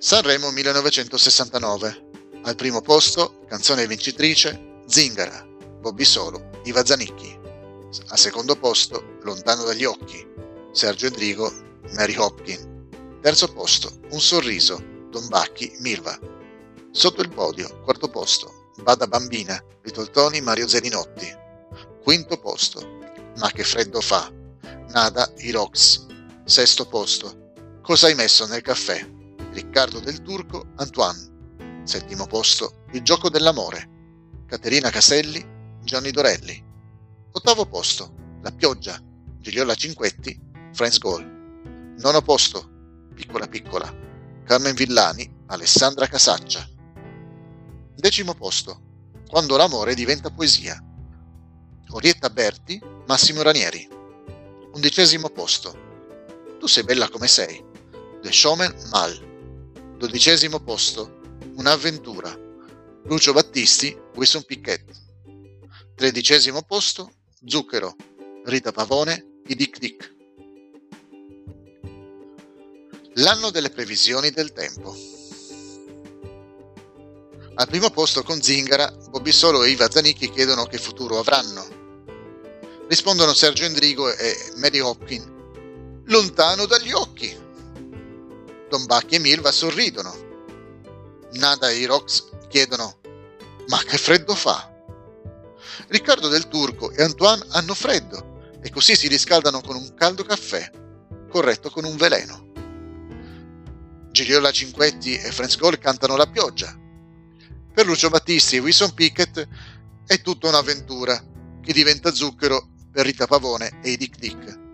Sanremo 1969. Al primo posto, canzone vincitrice, Zingara, Bobby Solo, Iva Zanicchi. Al secondo posto, Lontano dagli occhi, Sergio Endrigo, Mary Hopkin. Terzo posto, Un sorriso, Don Bacchi, Mirva. Sotto il podio, quarto posto, Bada Bambina, Little Mario Zelinotti. Quinto posto, Ma che freddo fa, Nada, i Rocks. Sesto posto, Cosa hai messo nel caffè? Riccardo del Turco, Antoine. Settimo posto, Il gioco dell'amore. Caterina Caselli, Gianni Dorelli. Ottavo posto, La pioggia, Gigliola Cinquetti, Friends Goal. Nono posto, Piccola Piccola, Carmen Villani, Alessandra Casaccia. Decimo posto, Quando l'amore diventa poesia. Orietta Berti, Massimo Ranieri. Undicesimo posto, Tu sei bella come sei. The Showman Mal. Dodicesimo posto, Un'avventura. Lucio Battisti, Wilson Piquet. Tredicesimo posto, Zucchero. Rita Pavone, i Dick Dick. L'anno delle previsioni del tempo. Al primo posto con Zingara, Bobby Solo e Iva Zanicchi chiedono che futuro avranno. Rispondono Sergio Endrigo e Mary Hopkin. Lontano dagli occhi. Don Bacchi e Milva sorridono. Nada e i Rocks chiedono Ma che freddo fa? Riccardo del Turco e Antoine hanno freddo e così si riscaldano con un caldo caffè, corretto con un veleno. Giriola Cinquetti e Franz Gold cantano La pioggia. Per Lucio Battisti e Wilson Pickett è tutta un'avventura che diventa zucchero per Rita Pavone e i Dick Dick.